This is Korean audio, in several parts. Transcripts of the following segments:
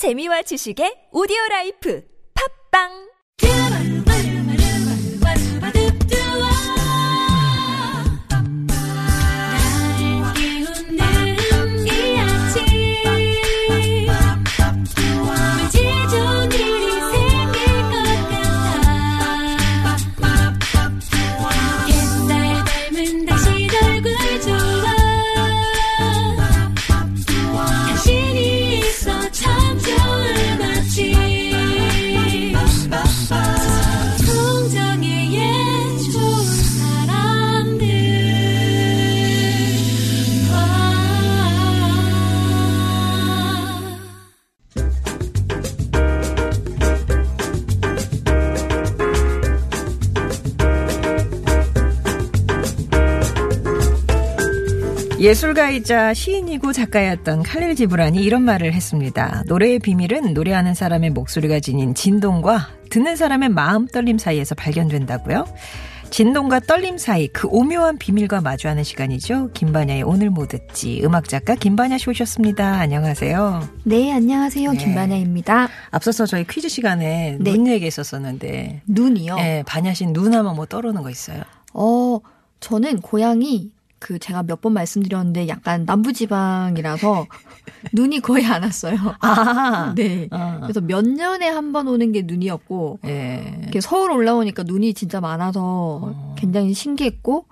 재미와 지식의 오디오 라이프. 팝빵 예술가이자 시인이고 작가였던 칼릴 지브란이 이런 말을 했습니다. 노래의 비밀은 노래하는 사람의 목소리가 지닌 진동과 듣는 사람의 마음 떨림 사이에서 발견된다고요. 진동과 떨림 사이 그 오묘한 비밀과 마주하는 시간이죠. 김반야의 오늘 뭐 듣지 음악 작가 김반야 씨 오셨습니다. 안녕하세요. 네, 안녕하세요. 네. 김반야입니다. 앞서서 저희 퀴즈 시간에 네. 눈 얘기했었었는데 눈이요. 예, 반야 씨 눈하면 뭐 떠오르는 거 있어요? 어, 저는 고향이 그 제가 몇 번 말씀드렸는데 약간 남부지방이라서 눈이 거의 안 왔어요. 아, 네. 어. 그래서 몇 년에 한 번 오는 게 눈이었고 예. 이렇게 서울 올라오니까 눈이 진짜 많아서 어. 굉장히 신기했고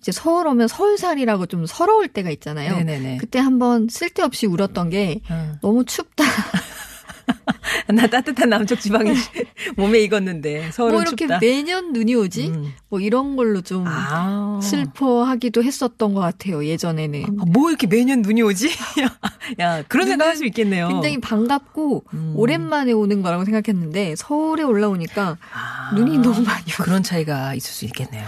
이제 서울 오면 서울살이라고 좀 서러울 때가 있잖아요. 네네네. 그때 한번 쓸데없이 울었던 게 어. 너무 춥다. 나 따뜻한 남쪽 지방에 몸에 익었는데 서울은 뭐 이렇게 춥다. 매년 눈이 오지? 음. 뭐 이런 걸로 좀 아. 슬퍼하기도 했었던 것 같아요. 예전에는. 아, 뭐 이렇게 매년 눈이 오지? 야, 그런 생각 할 수 있겠네요. 굉장히 반갑고 음. 오랜만에 오는 거라고 생각했는데 서울에 올라오니까 아, 눈이 너무 많이 와요. 그런 차이가 있을 수 있겠네요.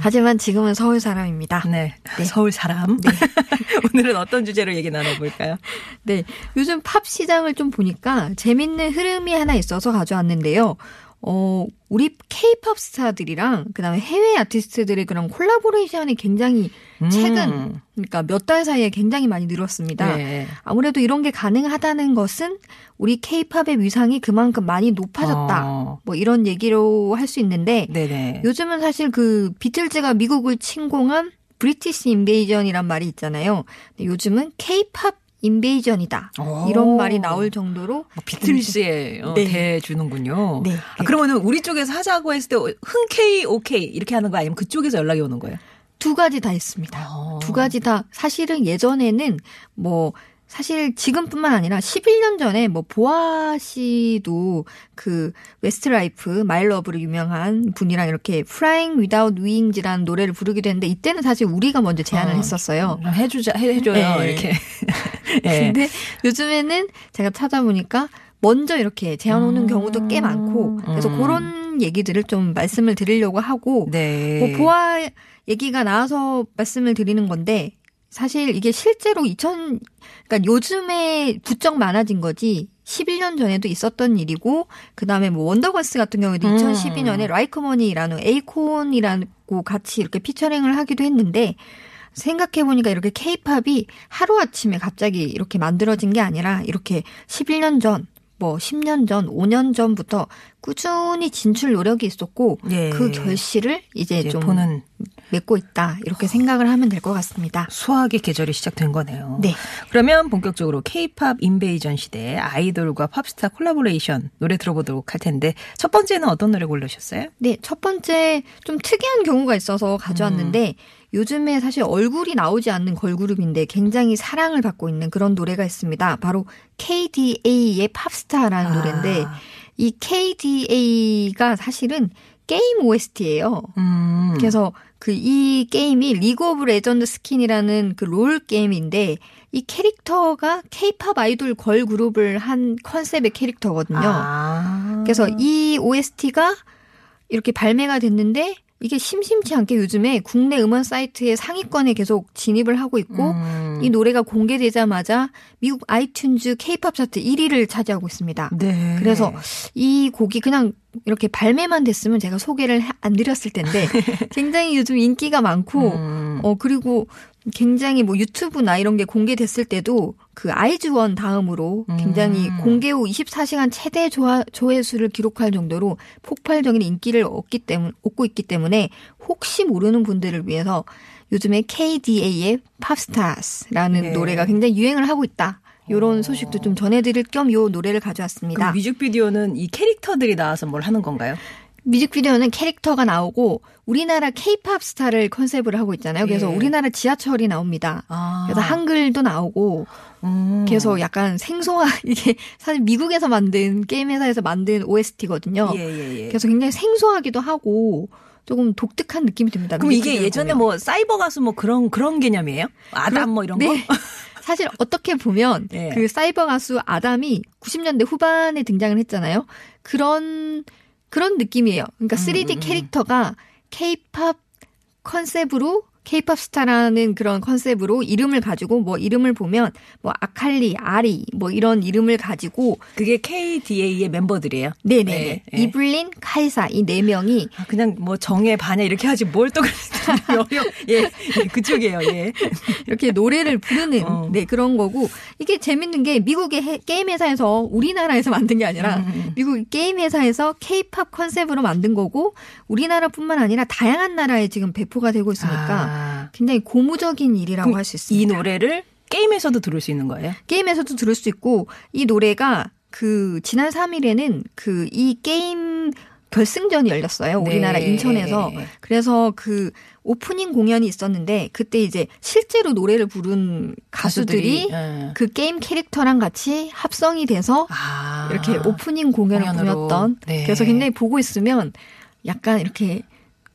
하지만 지금은 서울 사람입니다. 네. 서울 사람. 오늘은 어떤 주제로 얘기 나눠볼까요? 네. 요즘 팝 시장을 좀 보니까 재밌는 흐름이 하나 있어서 가져왔는데요. 어, 우리 케이팝 스타들이랑 그다음에 해외 아티스트들의 그런 콜라보레이션이 굉장히 최근 음. 그러니까 몇 달 사이에 굉장히 많이 늘었습니다. 네. 아무래도 이런 게 가능하다는 것은 우리 케이팝의 위상이 그만큼 많이 높아졌다. 어. 뭐 이런 얘기로 할 수 있는데 네네. 요즘은 사실 그 비틀즈가 미국을 침공한 British Invasion이란 말이 있잖아요. 요즘은 케이팝 Invasion이다. 오. 이런 말이 나올 정도로 뭐 비틀스에 어, 네. 대주는군요. 네. 아, 그러면은 우리 쪽에서 하자고 했을 때 흔쾌히 오케이 이렇게 하는 거 아니면 그쪽에서 연락이 오는 거예요? 두 가지 다 있습니다. 어. 두 가지 다 사실은 예전에는 뭐 사실 지금뿐만 아니라 11년 전에 뭐 보아 씨도 그 웨스트라이프 My Love로 유명한 분이랑 이렇게 Flying Without Wings라는 노래를 부르기도 했는데 이때는 사실 우리가 먼저 제안을 어. 했었어요. 좀 해주자, 해- 해줘요. 네. 이렇게. 예. 근데 요즘에는 제가 찾아보니까 먼저 이렇게 제안 오는 음. 경우도 꽤 많고 그래서 음. 그런 얘기들을 좀 말씀을 드리려고 하고 네. 뭐 보아 얘기가 나와서 말씀을 드리는 건데 사실 이게 실제로 2000 그러니까 요즘에 부쩍 많아진 거지 11년 전에도 있었던 일이고 그다음에 뭐 원더걸스 같은 경우에도 음. 2012년에 Like Money라는 에이콘이라고 같이 이렇게 피처링을 하기도 했는데 생각해 보니까 이렇게 케이팝이 하루 아침에 갑자기 이렇게 만들어진 게 아니라 이렇게 11년 전 뭐 10년 전, 5년 전부터 꾸준히 진출 노력이 있었고 예. 그 결실을 이제, 이제 좀 보는 맺고 있다. 이렇게 생각을 하면 될 것 같습니다. 수학의 계절이 시작된 거네요. 네. 그러면 본격적으로 K-팝 인베이전 시대 아이돌과 팝스타 콜라보레이션 노래 들어보도록 할 텐데 첫 번째는 어떤 노래 고르셨어요? 네, 첫 번째 좀 특이한 경우가 있어서 가져왔는데 요즘에 사실 얼굴이 나오지 않는 걸그룹인데 굉장히 사랑을 받고 있는 그런 노래가 있습니다. 바로 KDA의 Pop Star라는 아. 노래인데 이 KDA가 사실은 게임 OST예요. 음. 그래서 그 이 게임이 리그 오브 레전드 스킨이라는 그 롤 게임인데 이 캐릭터가 케이팝 아이돌 걸 그룹을 한 컨셉의 캐릭터거든요. 아. 그래서 이 OST가 이렇게 발매가 됐는데 이게 심심치 않게 요즘에 국내 음원 사이트의 상위권에 계속 진입을 하고 있고 음. 이 노래가 공개되자마자 미국 아이튠즈 케이팝 차트 1위를 차지하고 있습니다. 네. 그래서 이 곡이 그냥 이렇게 발매만 됐으면 제가 소개를 해- 안 드렸을 텐데 굉장히 요즘 인기가 많고 음. 어 그리고 굉장히 뭐 유튜브나 이런 게 공개됐을 때도 그 아이즈원 다음으로 굉장히 음. 공개 후 24시간 최대 조화, 조회수를 기록할 정도로 폭발적인 인기를 얻기 때문, 얻고 있기 때문에 혹시 모르는 분들을 위해서 요즘에 KDA의 Pop Stars라는 네. 노래가 굉장히 유행을 하고 있다. 요런 어. 소식도 좀 전해드릴 겸 요 노래를 가져왔습니다. 그 뮤직비디오는 이 캐릭터들이 나와서 뭘 하는 건가요? 뮤직비디오는 캐릭터가 나오고 우리나라 케이팝 스타를 컨셉으로 하고 있잖아요. 그래서 예. 우리나라 지하철이 나옵니다. 아. 그래서 한글도 나오고 음. 그래서 약간 생소한 이게 사실 미국에서 만든 게임 회사에서 만든 OST거든요. 예, 예, 예. 그래서 굉장히 생소하기도 하고 조금 독특한 느낌이 듭니다. 그럼 이게 예전에 보면. 뭐 사이버 가수 뭐 그런 그런 개념이에요? 아담 뭐 이런 거? 네. 사실 어떻게 보면 예. 그 사이버 가수 아담이 90년대 후반에 등장을 했잖아요. 그런 그런 느낌이에요. 그러니까 3D 캐릭터가 K-팝 컨셉으로 K-팝 스타라는 그런 컨셉으로 이름을 가지고 뭐 이름을 보면 뭐 아칼리, 아리 뭐 이런 이름을 가지고 그게 KDA의 멤버들이에요. 네네 네, 네. 이블린, 카이사 이 네 명이 아, 그냥 뭐 정예 반야 이렇게 하지 뭘 또 그랬어요. 예, 예, 그쪽이에요. 예. 이렇게 노래를 부르는 어. 네 그런 거고 이게 재밌는 게 미국의 해- 게임 회사에서 우리나라에서 만든 게 아니라 음, 미국 게임 회사에서 K-팝 컨셉으로 만든 거고 우리나라뿐만 아니라 다양한 나라에 지금 배포가 되고 있으니까 아, 굉장히 고무적인 일이라고 할수이 있습니다. 노래를 게임에서도 들을 수 있는 거예요? 게임에서도 들을 수 있고 이 노래가 그 지난 3일에는 그 이 게임 결승전이 열렸어요. 우리나라 네. 인천에서. 그래서 그 오프닝 공연이 있었는데 그때 이제 실제로 노래를 부른 가수들이 예. 그 게임 캐릭터랑 같이 합성이 돼서 아. 이렇게 오프닝 공연을 공연으로. 보였던 네. 그래서 굉장히 보고 있으면 약간 이렇게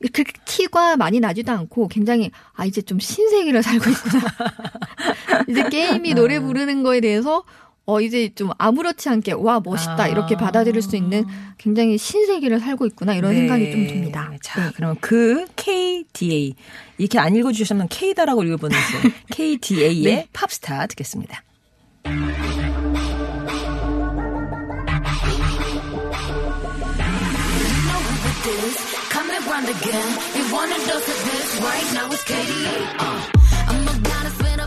이렇게 티가 많이 나지도 않고 굉장히 아 이제 좀 신세계를 살고 있구나. 이제 게임이 노래 부르는 거에 대해서 어 이제 좀 아무렇지 않게 와 멋있다 아. 이렇게 받아들일 수 있는 굉장히 신세계를 살고 있구나 이런 네. 생각이 좀 듭니다. 자, 네. 그러면 그 KDA 이렇게 안 읽어 주셨으면 K다라고 읽어보면서 KDA의 네. 팝스타 듣겠습니다. Coming round again. You want a dose of this right now? It's KDA. Uh, I'm about to spin a.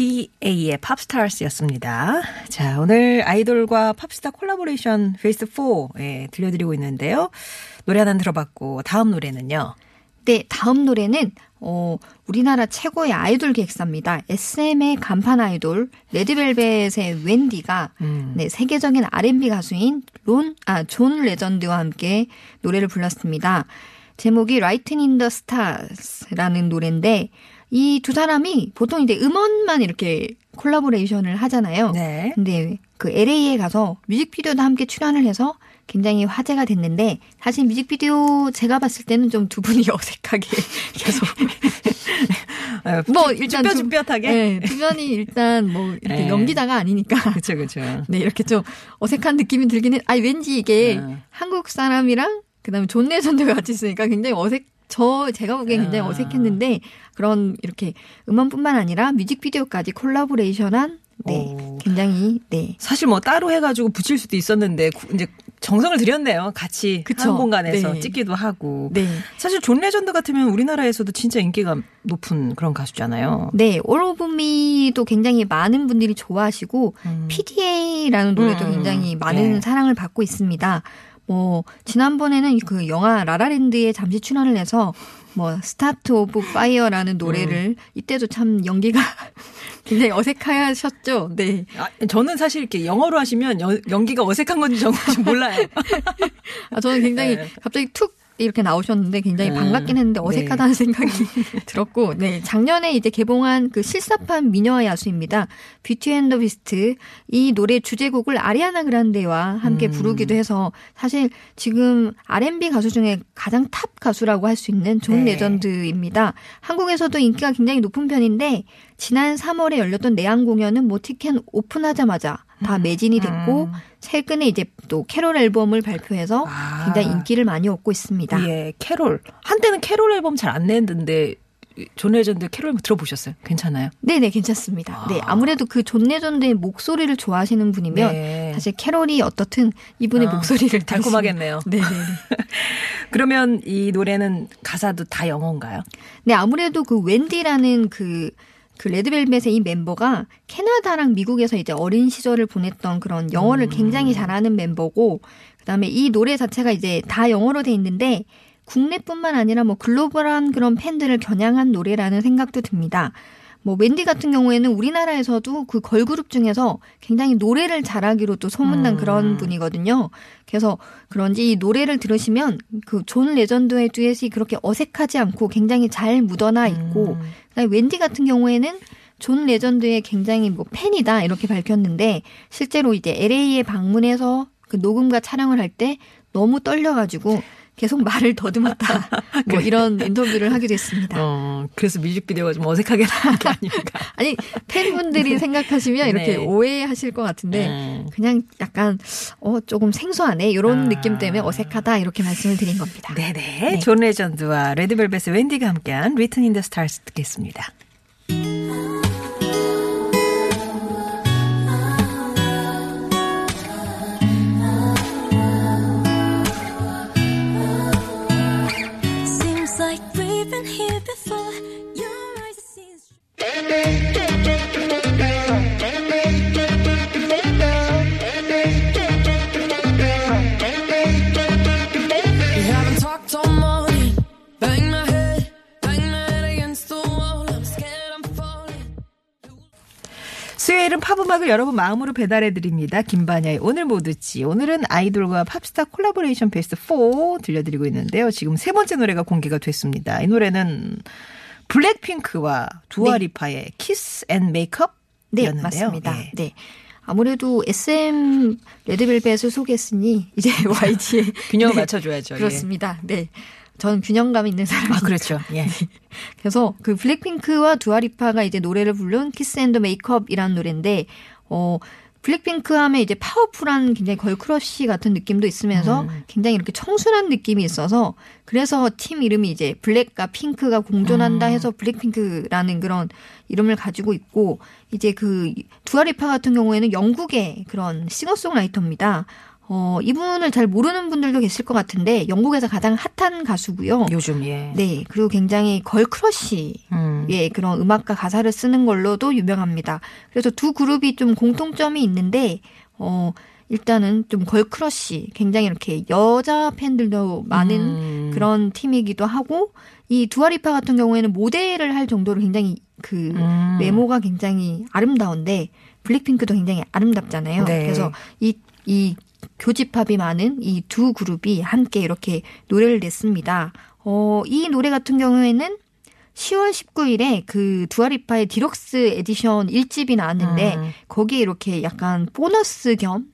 미친 KDA의 Pop Stars였습니다. 자, 오늘 아이돌과 팝스타 콜라보레이션 베스트 4 예, 들려드리고 있는데요. 노래 하나 들어봤고 다음 노래는요. 네, 다음 노래는 어, 우리나라 최고의 아이돌 기획사입니다. SM의 간판 아이돌 레드벨벳의 웬디가 음. 네, 세계적인 R&B 가수인 론, 아, 존 레전드와 함께 노래를 불렀습니다. 제목이 in the Stars라는 노래인데 이 두 사람이 보통 이제 음원만 이렇게 콜라보레이션을 하잖아요. 네. 근데 그 LA에 가서 뮤직비디오도 함께 출연을 해서 굉장히 화제가 됐는데 사실 뮤직비디오 제가 봤을 때는 좀 두 분이 어색하게 계속 어, 뭐 일단 두- 쭈뼛쭈뼛하게? 네, 두 분이 일단 뭐 이렇게 네. 연기자가 아니니까 그쵸, 그쵸. 네 이렇게 좀 어색한 느낌이 해. 아니 왠지 이게 네. 한국 사람이랑 그다음에 존 레전드가 같이 있으니까 굉장히 어색. 저 제가 보기엔 굉장히 아. 어색했는데 그런 이렇게 음원뿐만 아니라 뮤직비디오까지 콜라보레이션한 네 오. 굉장히 네 사실 뭐 따로 해가지고 붙일 수도 있었는데 구- 이제 정성을 들였네요. 같이 그쵸. 한 공간에서 네. 찍기도 하고. 네. 사실 존 레전드 같으면 우리나라에서도 진짜 인기가 높은 그런 가수잖아요. 네, All of Me도 굉장히 많은 분들이 좋아하시고 음. PDA라는 노래도 음, 굉장히 많은 네. 사랑을 받고 있습니다. 뭐 지난번에는 그 영화 라라랜드에 잠시 출연을 해서 뭐 Start a Fire라는 노래를 이때도 참 연기가 굉장히 어색하셨죠. 네. 아, 저는 사실 이렇게 영어로 하시면 연, 연기가 어색한 건지 정말인지 몰라요. 아, 저는 굉장히 네. 갑자기 툭 이렇게 나오셨는데 굉장히 음, 반갑긴 했는데 어색하다는 생각이 들었고, 네. 작년에 이제 개봉한 그 실사판 미녀와 야수입니다. Beauty and the Beast. 이 노래 주제곡을 아리아나 그란데와 함께 음. 부르기도 해서 사실 지금 R&B 가수 중에 가장 탑 가수라고 할 수 있는 존 네. 레전드입니다. 한국에서도 인기가 굉장히 높은 편인데 지난 3월에 열렸던 내한 공연은 뭐 티켓 오픈하자마자 다 매진이 됐고 음. 최근에 이제 또 캐롤 앨범을 발표해서 아. 굉장히 인기를 많이 얻고 있습니다. 예, 캐롤. 한때는 캐롤 앨범 잘안 내는데 존 레전드 캐롤 들어보셨어요? 괜찮아요? 네네 괜찮습니다. 네 아무래도 그 존 레전드의 목소리를 좋아하시는 분이면 네. 사실 캐롤이 어떻든 이분의 아, 목소리를 달콤하겠네요. 네네네. 그러면 이 노래는 가사도 다 영어인가요? 네, 아무래도 그 웬디라는 그, 그 레드벨벳의 이 멤버가 캐나다랑 미국에서 이제 어린 시절을 보냈던 그런 영어를 굉장히 잘하는 멤버고, 그 다음에 이 노래 자체가 이제 다 영어로 돼 있는데, 국내뿐만 아니라 뭐 글로벌한 그런 팬들을 겨냥한 노래라는 생각도 듭니다. 뭐 웬디 같은 경우에는 우리나라에서도 그 걸그룹 중에서 굉장히 노래를 잘하기로 또 소문난 그런 분이거든요. 그래서 그런지 이 노래를 들으시면 그 존 레전드의 듀엣이 그렇게 어색하지 않고 굉장히 잘 묻어나 있고 그다음에 웬디 같은 경우에는 존 레전드의 굉장히 뭐 팬이다 이렇게 밝혔는데 실제로 이제 LA에 방문해서 그 녹음과 촬영을 할 때 너무 떨려가지고 계속 말을 더듬었다 뭐 이런 인터뷰를 하기도 했습니다. 어, 그래서 뮤직비디오가 좀 어색하게 나온 게 아닌가. 아니 팬분들이 생각하시면 이렇게 네. 오해하실 것 같은데 음. 그냥 약간 어 조금 생소하네 이런 아. 느낌 때문에 어색하다 이렇게 말씀을 드린 겁니다. 네네. 존 레전드와 레드벨벳의 웬디가 함께한 Written in the Stars 듣겠습니다. 수요일은 팝음악을 여러분 마음으로 배달해드립니다. 김반야의 오늘 뭐 듣지. 오늘은 아이돌과 팝스타 콜라보레이션 베스트 4 들려드리고 있는데요. 지금 세 번째 노래가 공개가 됐습니다. 이 노래는 블랙핑크와 두아리파의 Kiss and Make Up 네. 맞습니다. 예. 네. 아무래도 SM 레드벨벳을 소개했으니 이제 YG의 균형을 네, 맞춰줘야죠. 예. 그렇습니다. 네. 저는 균형감 있는 사람이니까. 아, 그렇죠. 예. 그래서 그 블랙핑크와 두아리파가 이제 노래를 부른 Kiss and Make Up이라는 노래인데 어 블랙핑크 하면 이제 파워풀한 굉장히 girl crush 같은 느낌도 있으면서 음. 굉장히 이렇게 청순한 느낌이 있어서 그래서 팀 이름이 이제 블랙과 핑크가 공존한다 음. 해서 블랙핑크라는 그런 이름을 가지고 있고 이제 그 두아리파 같은 경우에는 영국의 그런 싱어송라이터입니다. 어 이분을 잘 모르는 분들도 계실 것 같은데 영국에서 가장 핫한 가수고요. 요즘, 예. 네, 그리고 굉장히 girl crush 음. 예, 그런 음악과 가사를 쓰는 걸로도 유명합니다. 그래서 두 그룹이 좀 공통점이 있는데, 어, 일단은 좀 girl crush, 굉장히 이렇게 여자 팬들도 많은 음. 그런 팀이기도 하고, 이 두아리파 같은 경우에는 모델을 할 정도로 굉장히 그 음. 외모가 굉장히 아름다운데, 블랙핑크도 굉장히 아름답잖아요. 네. 그래서 이, 이 교집합이 많은 이 두 그룹이 함께 이렇게 노래를 냈습니다. 어, 이 노래 같은 경우에는 10월 19일에 그 두아리파의 deluxe edition 1집이 나왔는데 음. 거기에 이렇게 약간 보너스 겸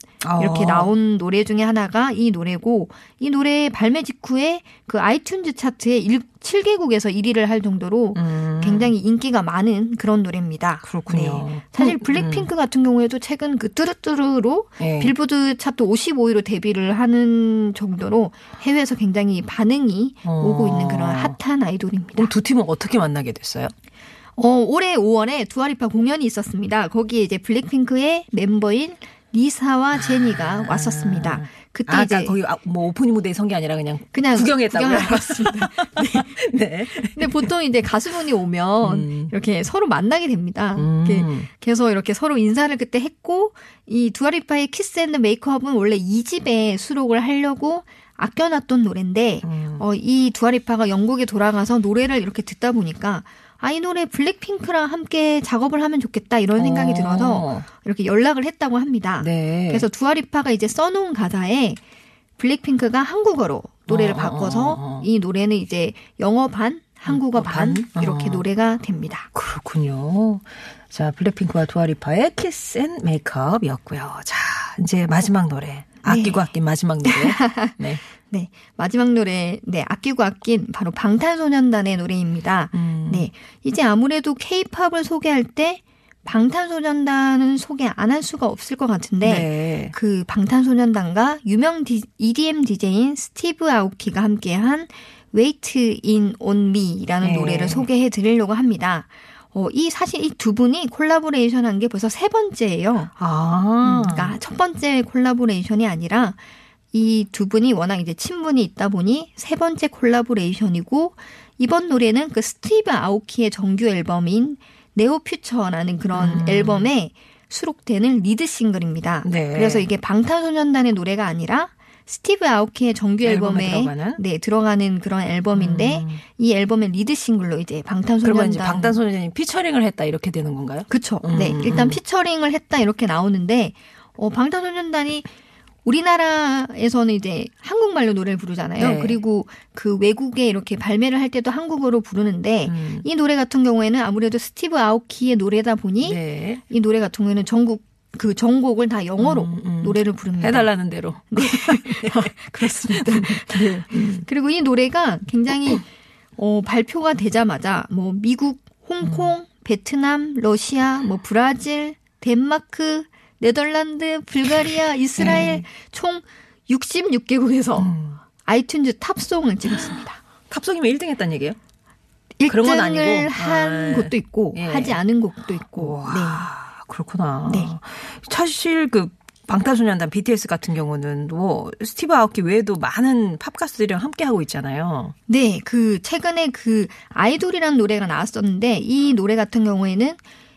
이렇게 어. 나온 노래 중에 하나가 이 노래고 이 노래 발매 직후에 그 iTunes 차트에 7개국에서 1위를 할 정도로 음. 굉장히 인기가 많은 그런 노래입니다. 그렇군요. 네. 사실 음, 블랙핑크 같은 경우에도 최근 그 뚜두뚜두로 예. 빌보드 차트 55위로 데뷔를 하는 정도로 해외에서 굉장히 반응이 어. 오고 있는 그런 핫한 아이돌입니다. 두 팀은 어떻게 만나게 됐어요? 어, 올해 5월에 두아리파 공연이 있었습니다. 거기에 이제 블랙핑크의 멤버인 리사와 제니가 왔었습니다. 그때 아, 이제 그러니까 거기 아, 뭐 오프닝 무대에 선 게 아니라 그냥 그냥 구경했다고요? 구경하러 왔습니다. 네. 근데 보통 이제 가수분이 오면 음. 이렇게 서로 만나게 됩니다. 음. 이렇게 그래서 이렇게 서로 인사를 그때 했고 이 두아리파의 Kiss and Make Up은 원래 2집에 수록을 하려고 아껴놨던 노래인데 음. 어, 이 두아리파가 영국에 돌아가서 노래를 이렇게 듣다 보니까 아, 이 노래 블랙핑크랑 함께 작업을 하면 좋겠다 이런 생각이 어. 들어서 이렇게 연락을 했다고 합니다. 네. 그래서 두아리파가 이제 써놓은 가사에 블랙핑크가 한국어로 노래를 어, 바꿔서 어, 어, 어. 이 노래는 이제 영어 반, 한국어 어, 반 반? 이렇게 어. 노래가 됩니다. 그렇군요. 자, 블랙핑크와 두아리파의 Kiss and Make Up이었고요. 자, 이제 마지막 노래. 아끼고 아낀 마지막 노래. 네. 네. 마지막 노래, 네. 아끼고 아낀 바로 방탄소년단의 노래입니다. 음. 네. 이제 아무래도 케이팝을 소개할 때 방탄소년단은 소개 안 할 수가 없을 것 같은데 네. 그 방탄소년단과 유명 디- EDM DJ인 스티브 아오키가 함께한 Waste It on Me라는 네. 노래를 소개해 드리려고 합니다. 어, 이 사실 이 두 분이 콜라보레이션 한 게 벌써 세 번째예요. 아. 음, 그러니까 첫 번째 콜라보레이션이 아니라 이 두 분이 워낙 이제 친분이 있다 보니 세 번째 콜라보레이션이고 이번 노래는 그 스티브 아오키의 정규 앨범인 Neon Future라는 그런 앨범에 수록되는 lead single입니다. 네. 그래서 이게 방탄소년단의 노래가 아니라 스티브 아오키의 정규 앨범에 들어가는? 네, 들어가는 그런 앨범인데 이 앨범의 lead single로 이제 방탄소년단 방탄소년단이 피처링을 했다 이렇게 되는 건가요? 그쵸. 음, 네. 음, 일단 음. 피처링을 했다 이렇게 나오는데, 어, 방탄소년단이 우리나라에서는 이제 한국말로 노래를 부르잖아요. 네. 그리고 그 외국에 이렇게 발매를 할 때도 한국어로 부르는데, 음. 이 노래 같은 경우에는 아무래도 스티브 아오키의 노래다 보니, 네. 이 노래 같은 경우에는 전국, 그 전곡을 다 영어로 음, 음. 노래를 부릅니다. 해달라는 대로. 그렇습니다. 네. 그리고 이 노래가 굉장히 어, 발표가 되자마자 뭐 미국, 홍콩, 베트남, 러시아, 뭐 브라질, 덴마크, 네덜란드, 불가리아, 이스라엘 총 66개국에서 음. 아이튠즈 top song을 찍었습니다. top song이면 1등 했다는 얘기예요? 그런 건 1등을 아니고. 한 아, 곳도 있고 예. 하지 않은 곳도 있고. 네. 와, 그렇구나. 네. 사실 그 방탄소년단 BTS 같은 경우는 뭐 스티브 아오키 외에도 많은 팝 가수들이랑 함께 하고 있잖아요. 네, 그 최근에 그 IDOL이라는 노래가 나왔었는데 이 노래 같은 경우에는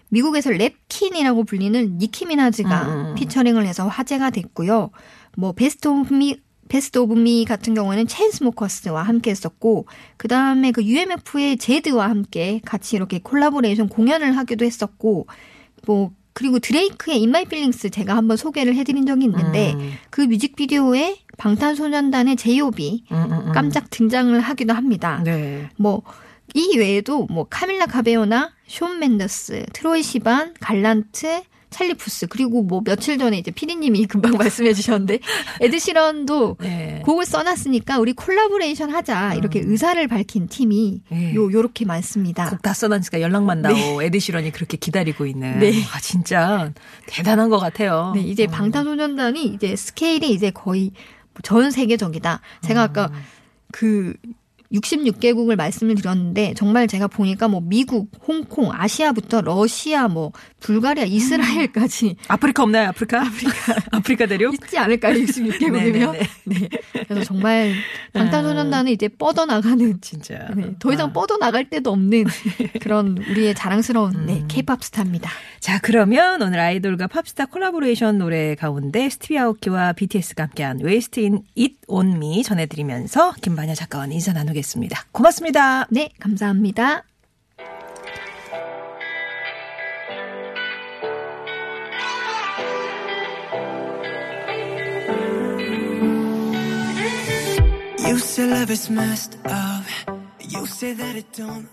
미국에서 rap queen이라고 불리는 니키 미나즈가 음, 음. 피처링을 해서 화제가 됐고요. 뭐 Best of Me Best of Me 같은 경우에는 체인스모커스와 함께 했었고 그다음에 그 UMF의 제드와 함께 같이 이렇게 콜라보레이션 공연을 하기도 했었고 뭐 그리고 드레이크의 In My Feelings 제가 한번 소개를 해드린 적이 있는데 음. 그 뮤직비디오에 방탄소년단의 제이홉이 음, 음, 음. 깜짝 등장을 하기도 합니다. 네. 뭐, 이 외에도 뭐 카밀라 카베요나, 숀 멘데스, 트로이 시반, 갈란트, 찰리 푸스 그리고 뭐 며칠 전에 이제 피디님이 금방 말씀해 주셨는데 에드시런도 네. 곡을 써놨으니까 우리 콜라보레이션 하자 이렇게 의사를 밝힌 팀이 네. 요 요렇게 많습니다. 곡 다 써놨으니까 연락만 나오 에드시런이 그렇게 기다리고 있는. 네. 아, 진짜 대단한 것 같아요. 네, 이제 방탄소년단이 이제 스케일이 이제 거의 뭐전 세계적이다. 제가 아까 그 66개국을 말씀을 드렸는데 정말 제가 보니까 뭐 미국, 홍콩, 아시아부터 러시아, 뭐 불가리아, 이스라엘까지 아프리카 없나요? 아프리카? 아프리카. 아프리카 대륙? 있지 않을까요? 66개국이면. 네네네. 네. 그래서 정말 방탄소년단은 이제 뻗어나가는 진짜. 네, 더 이상 아. 뻗어나갈 데도 없는 그런 우리의 자랑스러운 네, 케이팝 스타입니다. 자, 그러면 오늘 아이돌과 팝스타 콜라보레이션 노래 가운데 스티브 아오키와 BTS가 함께한 Waste It On Me 전해드리면서 김반야 작가와 인사 나누겠습니다. 고맙습니다. 네, 감사합니다. You say love is messed up. You say that it don't